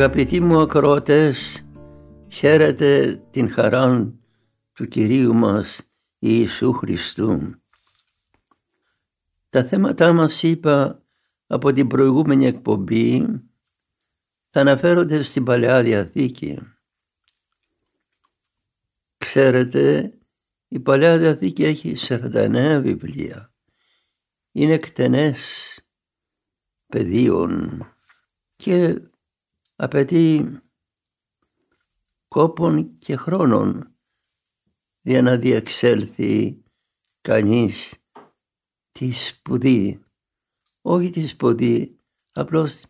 Αγαπητοί μου ακροατές, χαίρετε την χαρά του Κυρίου μας Ιησού Χριστού. Τα θέματα μας είπα από την προηγούμενη εκπομπή θα αναφέρονται στην Παλαιά Διαθήκη. Ξέρετε, η Παλαιά Διαθήκη έχει 49 βιβλία. Είναι εκτενές πεδίων και απαιτεί κόπων και χρόνων για να διεξέλθει κανείς της σπουδή. Όχι της σπουδή, απλώς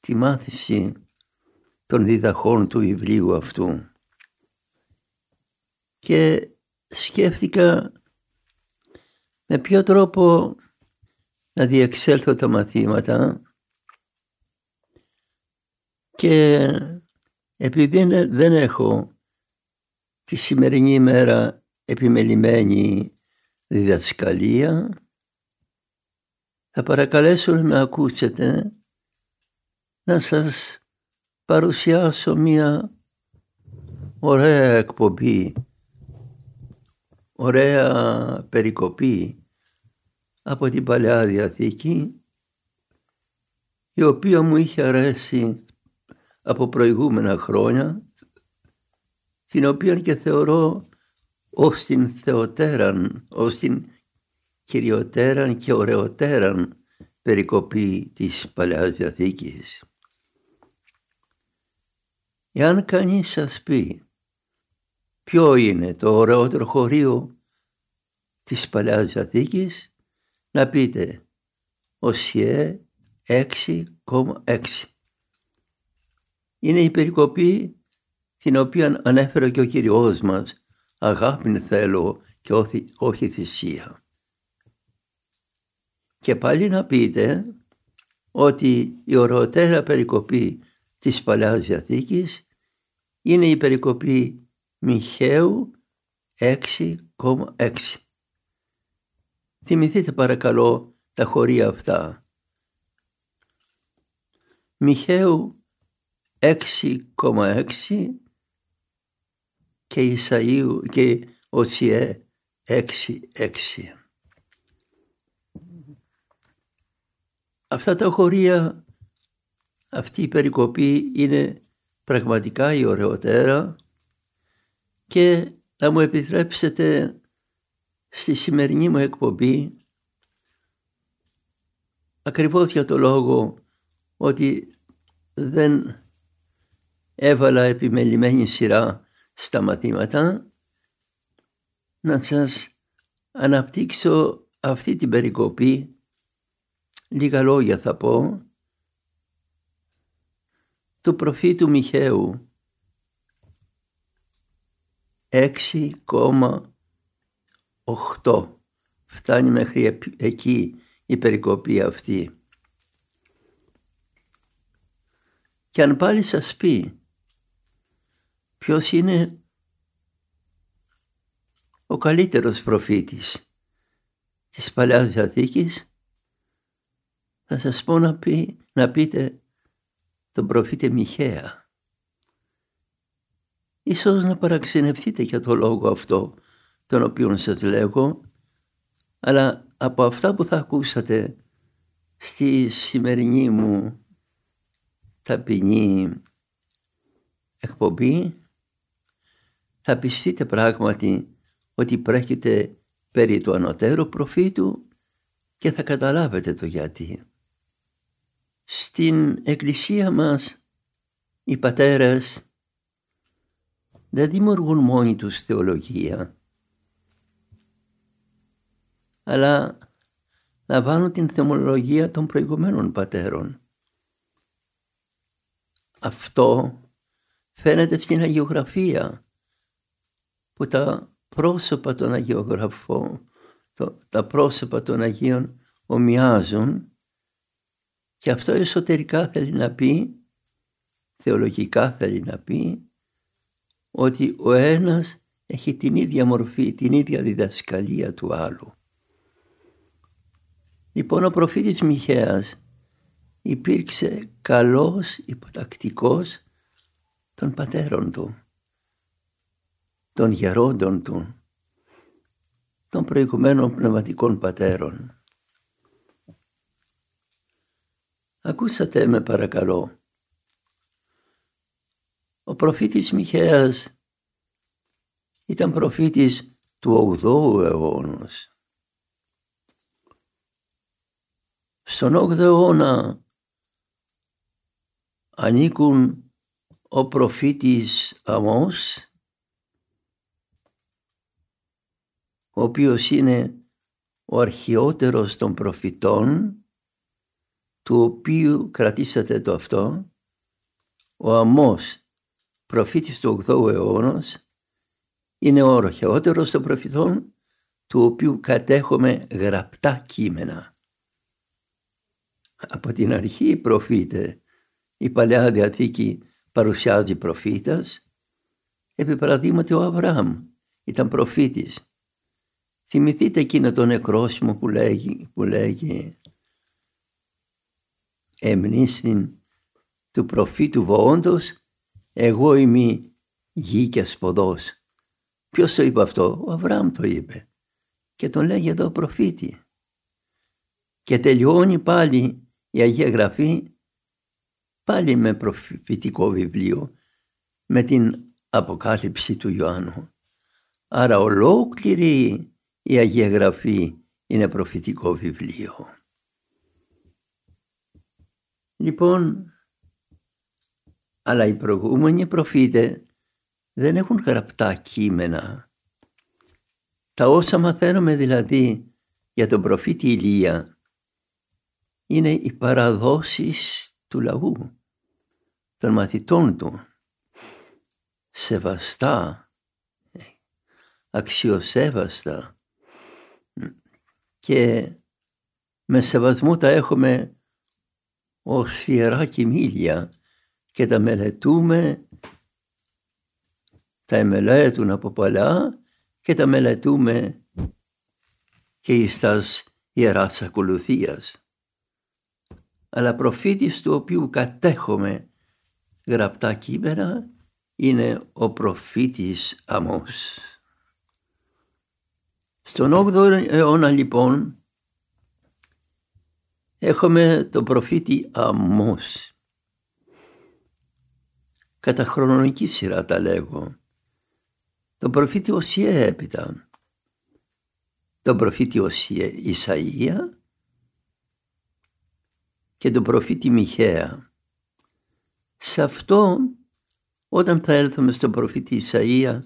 τη μάθηση των διδαχών του βιβλίου αυτού. Και σκέφτηκα με ποιο τρόπο να διεξέλθω τα μαθήματα και επειδή δεν έχω τη σημερινή ημέρα επιμελημένη διδασκαλία θα παρακαλέσω να με ακούσετε να σας παρουσιάσω μία ωραία εκπομπή, ωραία περικοπή από την Παλαιά Διαθήκη η οποία μου είχε αρέσει από προηγούμενα χρόνια την οποία και θεωρώ ως την θεοτέραν, ως την κυριοτέραν και ωραιοτέραν περικοπή της Παλαιάς Διαθήκης. Εάν κανείς σας πει ποιο είναι το ωραιότερο χωρίο της Παλαιάς Διαθήκης, να πείτε Οσιέ 6,6. Είναι η περικοπή την οποία ανέφερε και ο Κυριός μας αγάπη θέλω και όχι θυσία. Και πάλι να πείτε ότι η ωραιότερα περικοπή της Παλαιάς Διαθήκης είναι η περικοπή Μιχαίου 6,6. Θυμηθείτε παρακαλώ τα χωρία αυτά. Μιχαίου 6,6 και Ισαΐου και Οσιέ 6,6. Αυτά τα χωρία, αυτή η περικοπή είναι πραγματικά η ωραιότερα και να μου επιτρέψετε στη σημερινή μου εκπομπή ακριβώς για το λόγο ότι δεν έβαλα επιμελημένη σειρά στα μαθήματα. Να σας αναπτύξω αυτή την περικοπή. Λίγα λόγια θα πω. Του προφήτου Μιχαίου. 6,8 φτάνει μέχρι εκεί η περικοπή αυτή. Και αν πάλι σας πει ποιος είναι ο καλύτερος προφήτης της Παλαιάς Διαθήκης; Θα σας πω να, πει, να πείτε τον προφήτη Μιχαία. Ίσως να παραξενευτείτε για το λόγο αυτό τον οποίο σας λέγω, αλλά από αυτά που θα ακούσατε στη σημερινή μου ταπεινή εκπομπή θα πιστείτε πράγματι ότι πρόκειται περί του ανωτέρου προφήτου και θα καταλάβετε το γιατί. Στην εκκλησία μας οι πατέρες δεν δημιουργούν μόνοι τους θεολογία. αλλά να βάλουν την θεμολογία των προηγουμένων πατέρων. Αυτό φαίνεται στην αγιογραφία που τα πρόσωπα των αγιογραφών, τα πρόσωπα των Αγίων ομοιάζουν και αυτό εσωτερικά θέλει να πει, θεολογικά θέλει να πει, ότι ο ένας έχει την ίδια μορφή, την ίδια διδασκαλία του άλλου. Λοιπόν ο προφήτης Μιχαίας υπήρξε καλός υποτακτικός των πατέρων του, των γερόντων του, των προηγουμένων πνευματικών πατέρων. Ακούσατε με παρακαλώ. Ο προφήτης Μιχαίας ήταν προφήτης του 8ου αιώνος. Στον 8ο αιώνα ανήκουν ο προφήτης Αμός, ο οποίος είναι ο αρχαιότερος των προφητών, του οποίου κρατήσατε το αυτό, ο Αμός, προφήτης του 8ου αιώνος, είναι ο αρχαιότερος των προφητών, του οποίου κατέχουμε γραπτά κείμενα από την αρχή προφήτες. Η Παλαιά Διαθήκη παρουσιάζει προφήτας. Επί παραδείγματι ο Αβραάμ ήταν προφήτης. Θυμηθείτε εκείνο το νεκρόσιμο που λέγει, που λέγει εμνήστην του προφήτου βοόντος εγώ είμαι γη και σποδός. Ποιος το είπε αυτό, ο Αβραάμ το είπε και τον λέγει εδώ προφήτη. Και τελειώνει πάλι η Αγία Γραφή πάλι με προφητικό βιβλίο με την Αποκάλυψη του Ιωάννου. Άρα ολόκληρη η Αγία Γραφή είναι προφητικό βιβλίο. Λοιπόν, αλλά οι προηγούμενοι προφήτες δεν έχουν γραπτά κείμενα. Τα όσα μαθαίνουμε δηλαδή για τον προφήτη Ηλία είναι οι παραδόσεις του λαού, των μαθητών του. Σεβαστά, αξιοσέβαστα και με σεβασμό τα έχουμε ως ιερά κοιμήλια και τα μελετούμε, τα εμελέτουν από πολλά και τα μελετούμε και εις τας ιεράς ακολουθίας αλλά προφήτης του οποίου κατέχομαι γραπτά κείμενα είναι ο προφήτης Αμός. Στον 8ο αιώνα λοιπόν έχουμε τον προφήτη Αμός. Κατά χρονολογική σειρά τα λέγω. Τον προφήτη Οσιέ έπειτα. Τον προφήτη Οσιέ Ισαΐα και τον προφήτη Μιχαία. Σε αυτό όταν θα έλθουμε στον προφήτη Ισαΐα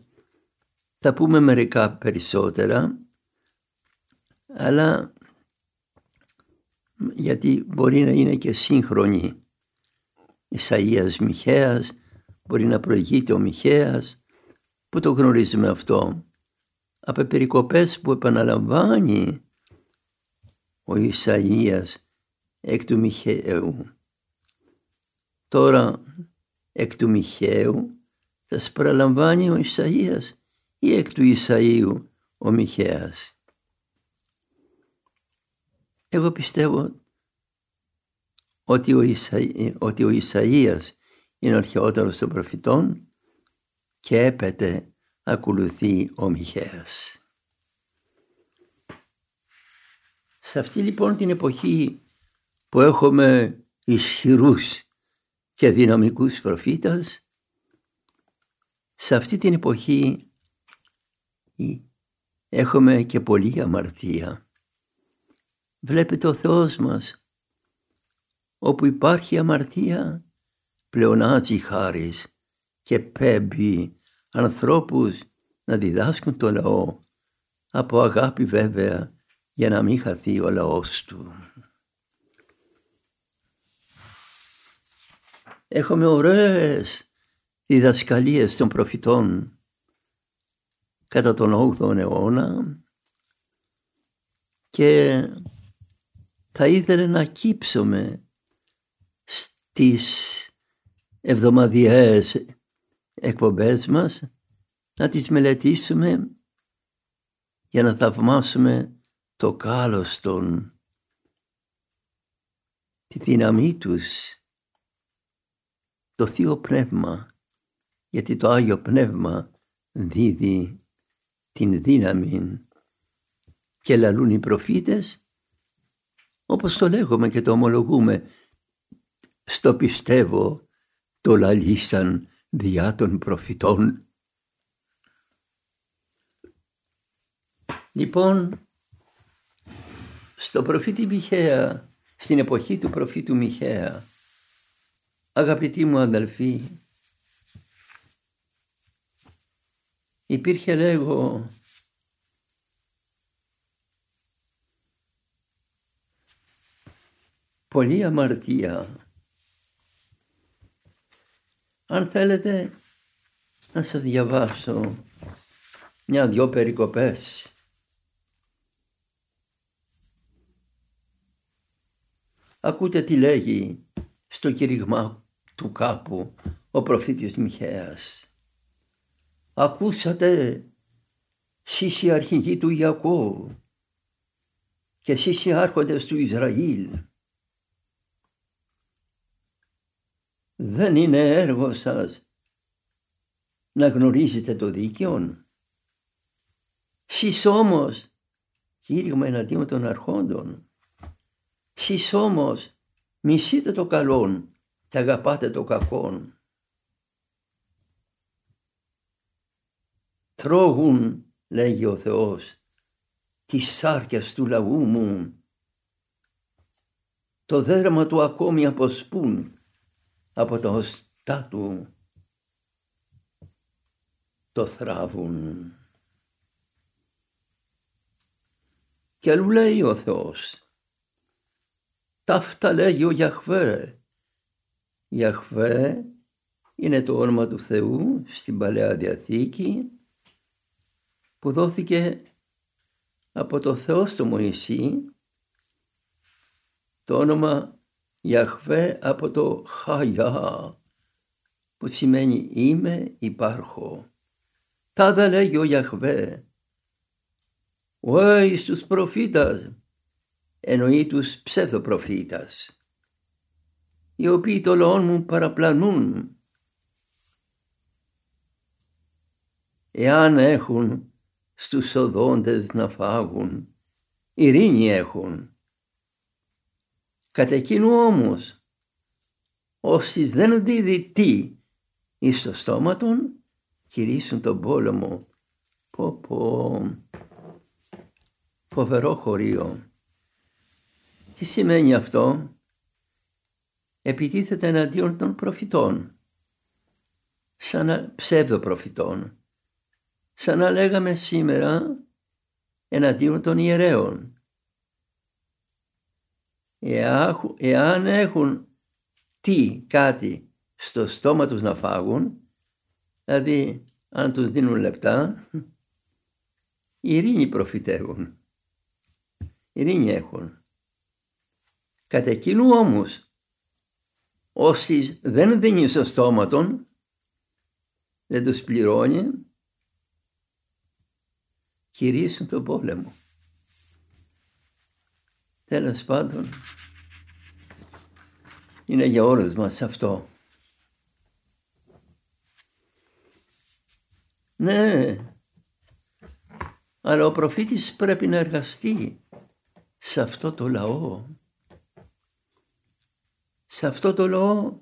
θα πούμε μερικά περισσότερα αλλά γιατί μπορεί να είναι και σύγχρονη Ισαΐας Μιχαίας μπορεί να προηγείται ο Μιχαίας που το γνωρίζουμε αυτό; Από περικοπές που επαναλαμβάνει ο Ισαΐας εκ του Μιχαίου. Τώρα εκ του Μιχαίου θα σπαραλαμβάνει ο Ισαΐας ή εκ του Ισαΐου ο Μιχαίας; Εγώ πιστεύω ότι ο, Ισαΐ, ότι ο Ισαΐας είναι ο αρχαιότερος των προφητών και έπεται ακολουθεί ο Μιχαίας. Σε αυτή λοιπόν την εποχή που έχουμε ισχυρούς και δυναμικούς προφήτας, σε αυτή την εποχή έχουμε και πολλή αμαρτία. Βλέπετε ο Θεός μας, όπου υπάρχει αμαρτία, πλεονάζει χάρις και πέμπει ανθρώπους να διδάσκουν το λαό, από αγάπη βέβαια για να μην χαθεί ο λαός του. Έχουμε ωραίες διδασκαλίες των προφητών. Κατά τον 8ο αιώνα και θα ήθελε να κύψουμε στις εβδομαδιαίες εκπομπές μας να τις μελετήσουμε για να θαυμάσουμε το κάλος των, τη δύναμή τους, το Θείο Πνεύμα, γιατί το Άγιο Πνεύμα δίδει την δύναμη. Και λαλούν οι προφήτες όπως το λέγουμε και το ομολογούμε στο πιστεύω το λαλήσαν διά των προφητών. Λοιπόν, στο προφήτη Μιχαία, στην εποχή του προφήτου Μιχαία, αγαπητοί μου αδελφοί, υπήρχε λέγω πολλή αμαρτία. Αν θέλετε να σας διαβάσω μια-δυο περικοπές. Ακούτε τι λέγει στο κηρυγμά του κάπου ο προφήτης Μιχαίας. Ακούσατε εσείς οι αρχηγοί του Ιακώβ και εσείς οι άρχοντες του Ισραήλ δεν είναι έργο σας να γνωρίζετε το δίκαιο. Σεις όμως κήρυγμα εναντίον των αρχόντων. Σεις όμως μισείτε το καλόν και αγαπάτε το κακόν. Τρώγουν, λέγει ο Θεός, τη σάρκια του λαού μου. Το δέρμα του ακόμη αποσπούν από τα οστά του το θράβουν. Και αλλού λέει ο Θεός, ταύτα λέγει ο Γιαχβέ. Γιαχβέ είναι το όνομα του Θεού στην Παλαιά Διαθήκη που δόθηκε από το Θεό στο Μωυσή το όνομα Ιαχβέ από το Χαϊά που σημαίνει είμαι υπάρχω. Τάδα λέγει ο Ιαχβέ. Ωε τους προφήτας εννοεί τους ψευδοπροφήτας οι οποίοι το λαό μου παραπλανούν εάν έχουν στους οδόντες να φάγουν ειρήνη έχουν Κατ' εκείνου όμως, όσοι δεν δίδει τι εις το στόμα των, κηρύσουν τον πόλεμο. Πω πω, φοβερό χωρίο. Τι σημαίνει αυτό, επιτίθεται εναντίον των προφητών, σαν ψεύδο προφητών, σαν να λέγαμε σήμερα εναντίον των ιερέων εάν έχουν τι κάτι στο στόμα τους να φάγουν, δηλαδή αν τους δίνουν λεπτά, ειρήνη προφητεύουν. Ειρήνη έχουν. Κατά εκείνου όμως, όσοι δεν δίνει στο στόμα των, δεν τους πληρώνει, κηρύσουν τον πόλεμο. Τέλο πάντων, είναι για όλους μας αυτό. Ναι, αλλά ο προφήτης πρέπει να εργαστεί σε αυτό το λαό. Σε αυτό το λαό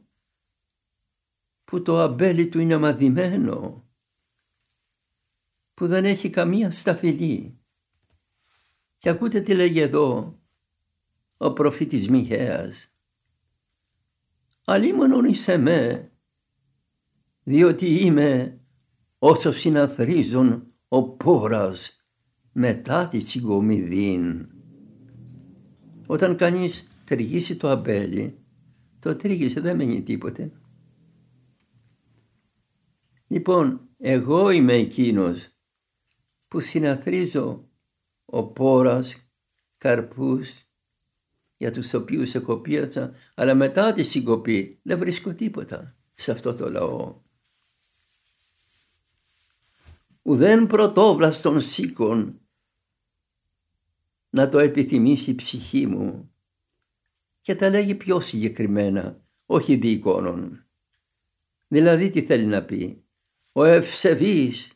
που το αμπέλι του είναι μαδημένο, που δεν έχει καμία σταφυλή. Και ακούτε τι λέγει εδώ ο προφήτης Μιχαίας. Αλλήμωνον εις εμέ, διότι είμαι όσο συναθρίζουν ο πόρας μετά τη συγκομιδήν. Όταν κανείς τριγύσει το αμπέλι, το τρίγησε, δεν μένει τίποτε. Λοιπόν, εγώ είμαι εκείνος που συναθρίζω ο πόρας, καρπούς για τους οποίους εκοπίασα, αλλά μετά τη συγκοπή δεν βρίσκω τίποτα σε αυτό το λαό. Ουδέν πρωτόβλαστον σήκων να το επιθυμήσει η ψυχή μου και τα λέγει πιο συγκεκριμένα, όχι διεικόνων. Δηλαδή τι θέλει να πει; Ο ευσεβής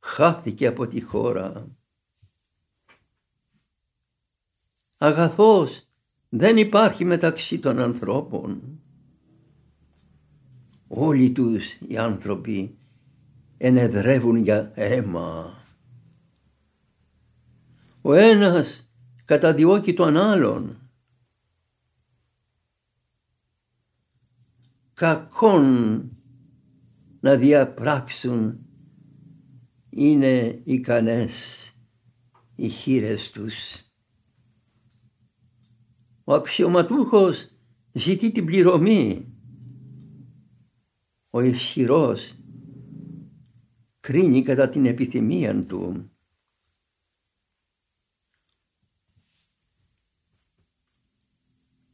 χάθηκε από τη χώρα. Αγαθός δεν υπάρχει μεταξύ των ανθρώπων. Όλοι τους οι άνθρωποι ενεδρεύουν για αίμα. Ο ένας καταδιώκει τον άλλον. Κακόν να διαπράξουν είναι ικανές οι χείρες τους. Ο αξιωματούχος ζητεί την πληρωμή. Ο ισχυρός κρίνει κατά την επιθυμία του.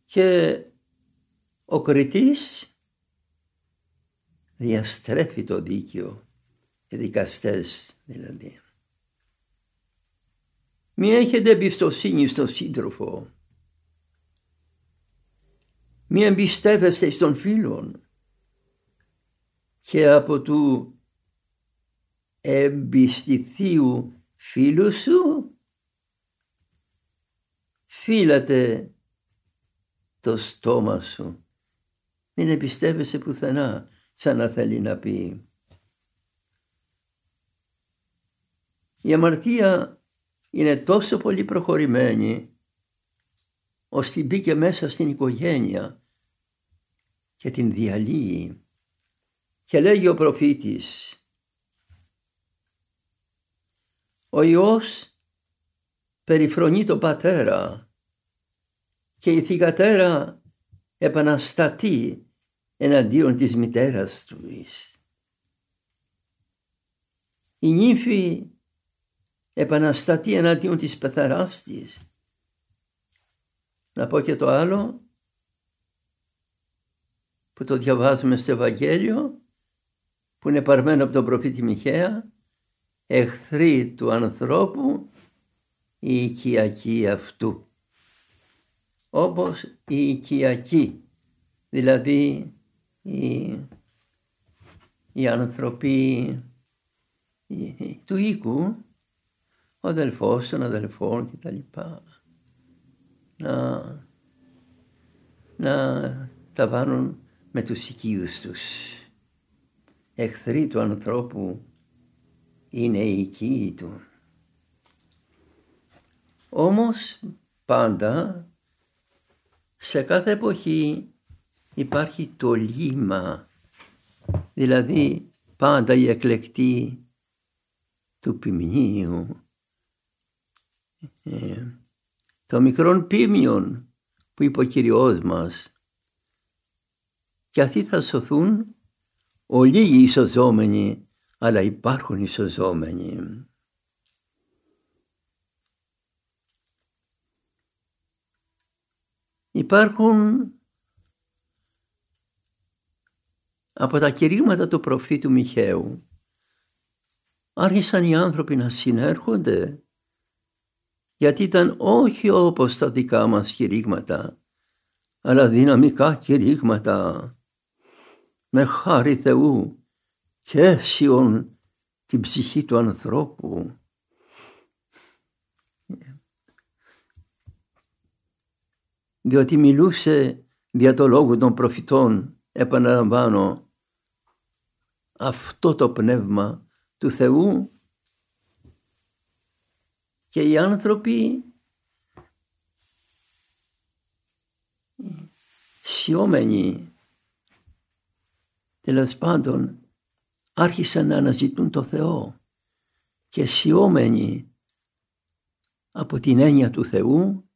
Και ο κριτής διαστρέφει το δίκαιο, οι δικαστές δηλαδή. Μη έχετε εμπιστοσύνη στο σύντροφο. Μη εμπιστεύεστε στον φίλον. Και από του εμπιστηθείου φίλου σου φύλατε το στόμα σου. Μην εμπιστεύεσαι πουθενά σαν να θέλει να πει. Η αμαρτία είναι τόσο πολύ προχωρημένη ώστε μπήκε μέσα στην οικογένεια και την διαλύει. Και λέγει ο προφήτης ο Υιός περιφρονεί τον πατέρα και η θυγατέρα επαναστατεί εναντίον της μητέρας του. Η νύφη επαναστατεί εναντίον της πεθαράς της. Να πω και το άλλο που το διαβάζουμε στο Ευαγγέλιο που είναι παρμένο από τον προφήτη Μιχαία εχθροί του ανθρώπου η οικιακή αυτού. Όπως η οικιακή, δηλαδή οι, οι άνθρωποι του οίκου, ο αδελφός των αδελφών κτλ. Να, να τα βάλουν με τους οικείους τους. Εχθροί του ανθρώπου είναι η οικοί του. Όμως πάντα σε κάθε εποχή υπάρχει το λίμα, δηλαδή πάντα η εκλεκτή του ποιμνίου, ε, το μικρόν πίμιον που είπε ο Κυριός μας και αυτοί θα σωθούν όλοι οι ισοζόμενοι αλλά υπάρχουν ισοζόμενοι. Υπάρχουν από τα κηρύγματα του προφήτου Μιχαίου άρχισαν οι άνθρωποι να συνέρχονται γιατί ήταν όχι όπως τα δικά μας κηρύγματα αλλά δυναμικά κηρύγματα με χάρη Θεού και αίσιον την ψυχή του ανθρώπου. Διότι μιλούσε δια το λόγο των προφητών, επαναλαμβάνω, αυτό το πνεύμα του Θεού και οι άνθρωποι σιώμενοι τέλος πάντων άρχισαν να αναζητούν το Θεό και σιώμενοι από την έννοια του Θεού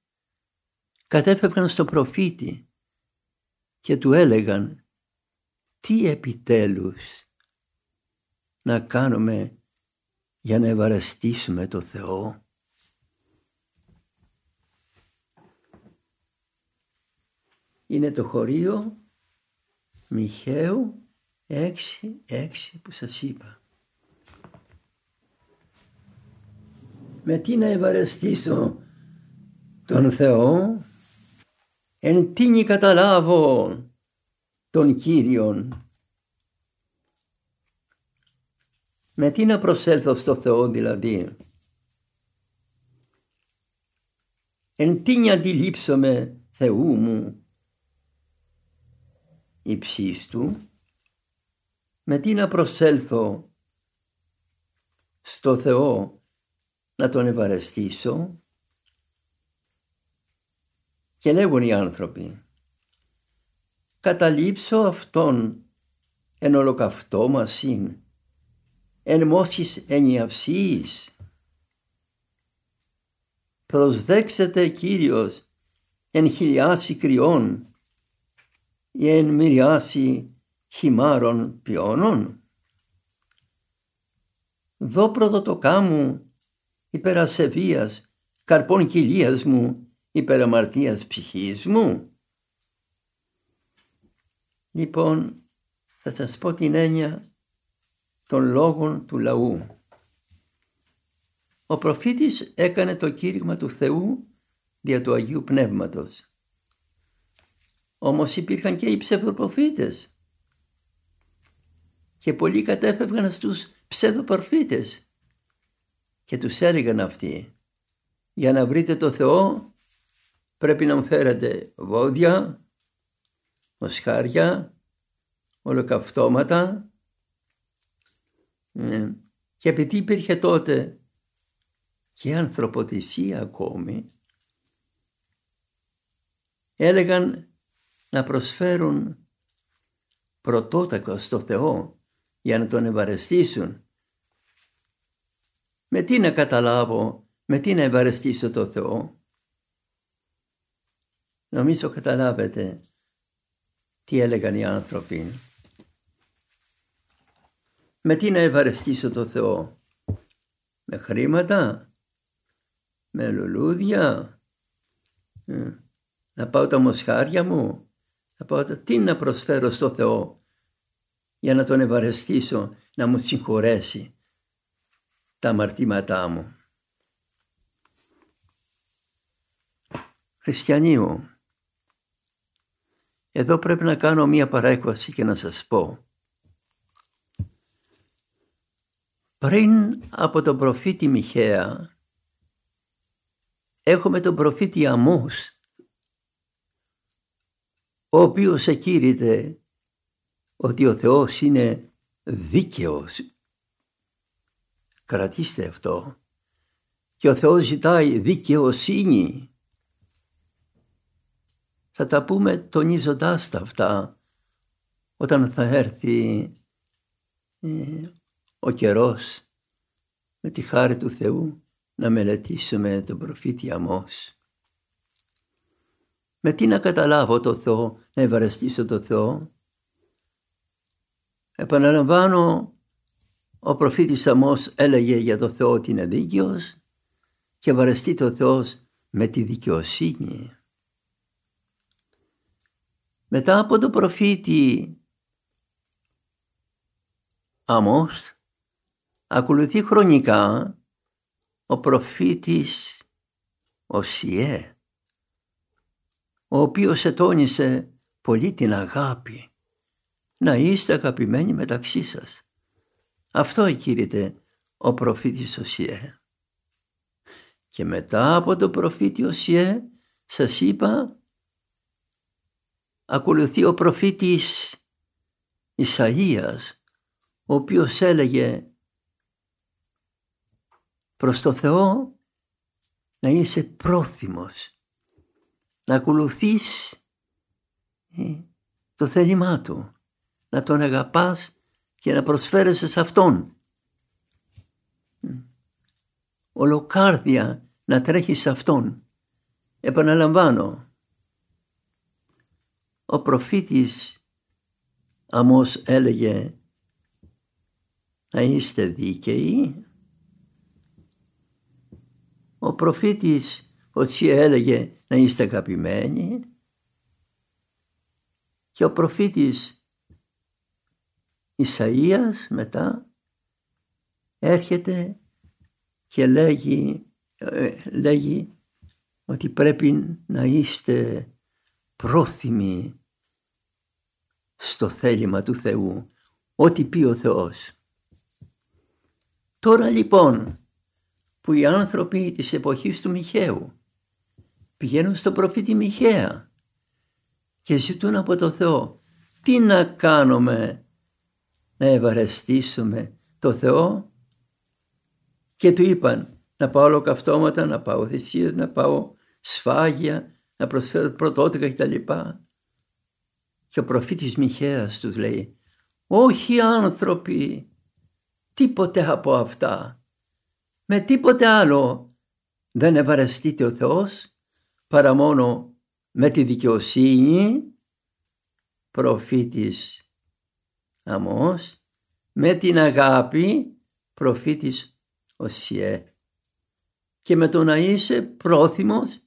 κατέφευγαν στο προφήτη και του έλεγαν τι επιτέλους να κάνουμε για να ευαρεστήσουμε το Θεό; Είναι το χωρίο Μιχαίου 6, 6 που σας είπα. Με τι να ευαρεστήσω τον Θεό, εν τίνη καταλάβω τον Κύριον. Με τι να προσέλθω στο Θεό δηλαδή; Εν τίνη αντιλήψομαι Θεού μου υψίστου, με τι να προσέλθω στο Θεό να τον ευαρεστήσω; Και λέγουν οι άνθρωποι καταλήψω αυτόν εν ολοκαυτό μασίν εν μόσχης ενιαυσίης προσδέξετε Κύριος εν χιλιάσι κρυών ή εν μυριάσι χυμάρων πιόνων. Δώ πρωτοτοκά μου υπερασεβίας καρπών κοιλίας μου υπεραμαρτίας ψυχής μου. Λοιπόν, θα σας πω την έννοια των λόγων του λαού. Ο προφήτης έκανε το κήρυγμα του Θεού δια του Αγίου Πνεύματος. Όμως υπήρχαν και οι ψευδοπροφήτες και πολλοί κατέφευγαν στους ψευδοπροφήτες και τους έλεγαν αυτοί. Για να βρείτε το Θεό πρέπει να μου φέρετε βόδια, μοσχάρια, ολοκαυτώματα. Ε, και επειδή υπήρχε τότε και ανθρωποθυσία ακόμη έλεγαν να προσφέρουν πρωτότακο στο Θεό για να τον ευαρεστήσουν. Με τι να καταλάβω, με τι να ευαρεστήσω το Θεό; Νομίζω καταλάβετε τι έλεγαν οι άνθρωποι. Με τι να ευαρεστήσω το Θεό; Με χρήματα, με λουλούδια, ε, να πάω τα μοσχάρια μου, να πάω τα... τι να προσφέρω στο Θεό; Για να τον ευαρεστήσω να μου συγχωρέσει τα αμαρτήματά μου. Χριστιανοί μου, εδώ πρέπει να κάνω μία παρέκβαση και να σας πω. Πριν από τον προφήτη Μιχαία έχουμε τον προφήτη Αμούς ο οποίος εκήρυτε ότι ο Θεός είναι δίκαιος. Κρατήστε αυτό. Και ο Θεός ζητάει δικαιοσύνη. Θα τα πούμε τονίζοντάς τα αυτά όταν θα έρθει ε, ο καιρός με τη χάρη του Θεού να μελετήσουμε τον προφήτη Αμός. Με τι να καταλάβω το Θεό, να ευαρεστήσω το Θεό; Επαναλαμβάνω, ο προφήτης Αμός έλεγε για το Θεό ότι είναι δίκαιος και βαρεστεί το Θεός με τη δικαιοσύνη. Μετά από το προφήτη Αμός ακολουθεί χρονικά ο προφήτης Οσιέ ο οποίος ετώνησε πολύ την αγάπη να είστε αγαπημένοι μεταξύ σας. Αυτό εκείρεται ο προφήτης Οσιέ. Και μετά από το προφήτη Οσιέ σας είπα ακολουθεί ο προφήτης Ισαΐας ο οποίος έλεγε προς το Θεό να είσαι πρόθυμος να ακολουθείς ε, το θέλημά Του να τον αγαπάς και να προσφέρεσαι σε Αυτόν. Ολοκάρδια να τρέχεις σε Αυτόν. Επαναλαμβάνω, ο προφήτης Αμός έλεγε να είστε δίκαιοι. Ο προφήτης Οσία έλεγε να είστε αγαπημένοι. Και ο προφήτης Ισαΐας μετά έρχεται και λέγει, ε, λέγει ότι πρέπει να είστε πρόθυμοι στο θέλημα του Θεού, ό,τι πει ο Θεός. Τώρα λοιπόν που οι άνθρωποι της εποχής του Μιχαίου πηγαίνουν στο προφήτη Μιχαία και ζητούν από το Θεό τι να κάνουμε να ευαρεστήσουμε το Θεό και του είπαν να πάω ολοκαυτώματα, να πάω θυσίες, να πάω σφάγια, να προσφέρω πρωτότυπα κτλ. Και ο προφήτης Μιχαίας τους λέει όχι άνθρωποι τίποτε από αυτά. Με τίποτε άλλο δεν ευαρεστείτε ο Θεός παρά μόνο με τη δικαιοσύνη προφήτης Αμός με την αγάπη προφήτης Οσιέ και με το να είσαι πρόθυμος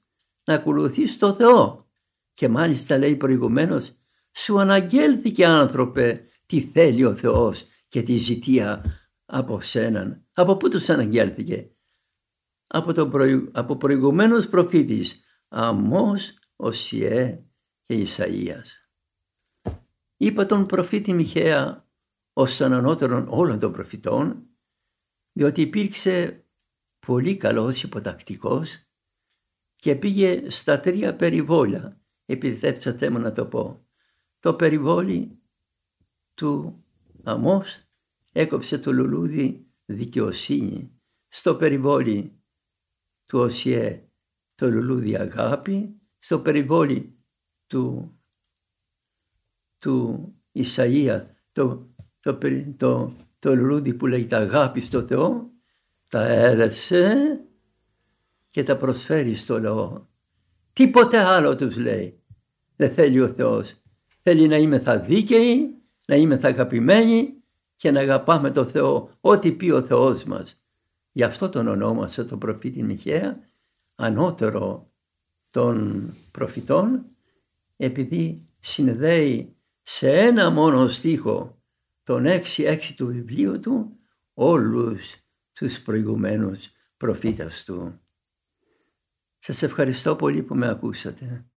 να ακολουθείς το Θεό και μάλιστα λέει προηγουμένως σου αναγγέλθηκε άνθρωπε τι θέλει ο Θεός και τη ζητία από σέναν. Από πού τους αναγγέλθηκε; Από, τον προηγου... από προηγουμένους προφήτης Αμός, Οσιέ και Ισαΐας. Είπα τον προφήτη Μιχαία ως τον ανώτερον όλων των προφητών διότι υπήρξε πολύ καλός υποτακτικός και πήγε στα τρία περιβόλια, επιτρέψατε μου να το πω. Το περιβόλι του Αμός έκοψε το λουλούδι δικαιοσύνη. Στο περιβόλι του Οσιέ το λουλούδι αγάπη, στο περιβόλι του, του Ισαΐα το, το, το, το λουλούδι που λέγεται αγάπη στο Θεό, τα έρεσε και τα προσφέρει στο λαό. Τίποτε άλλο τους λέει. Δεν θέλει ο Θεός. Θέλει να είμαι θα δίκαιοι, να είμαι θα αγαπημένοι και να αγαπάμε τον Θεό, ό,τι πει ο Θεός μας. Γι' αυτό τον ονόμασε τον προφήτη Μιχαία, ανώτερο των προφητών, επειδή συνδέει σε ένα μόνο στίχο τον έξι-έξι του βιβλίου του όλους τους προηγουμένους προφήτας του. Σας ευχαριστώ πολύ που με ακούσατε.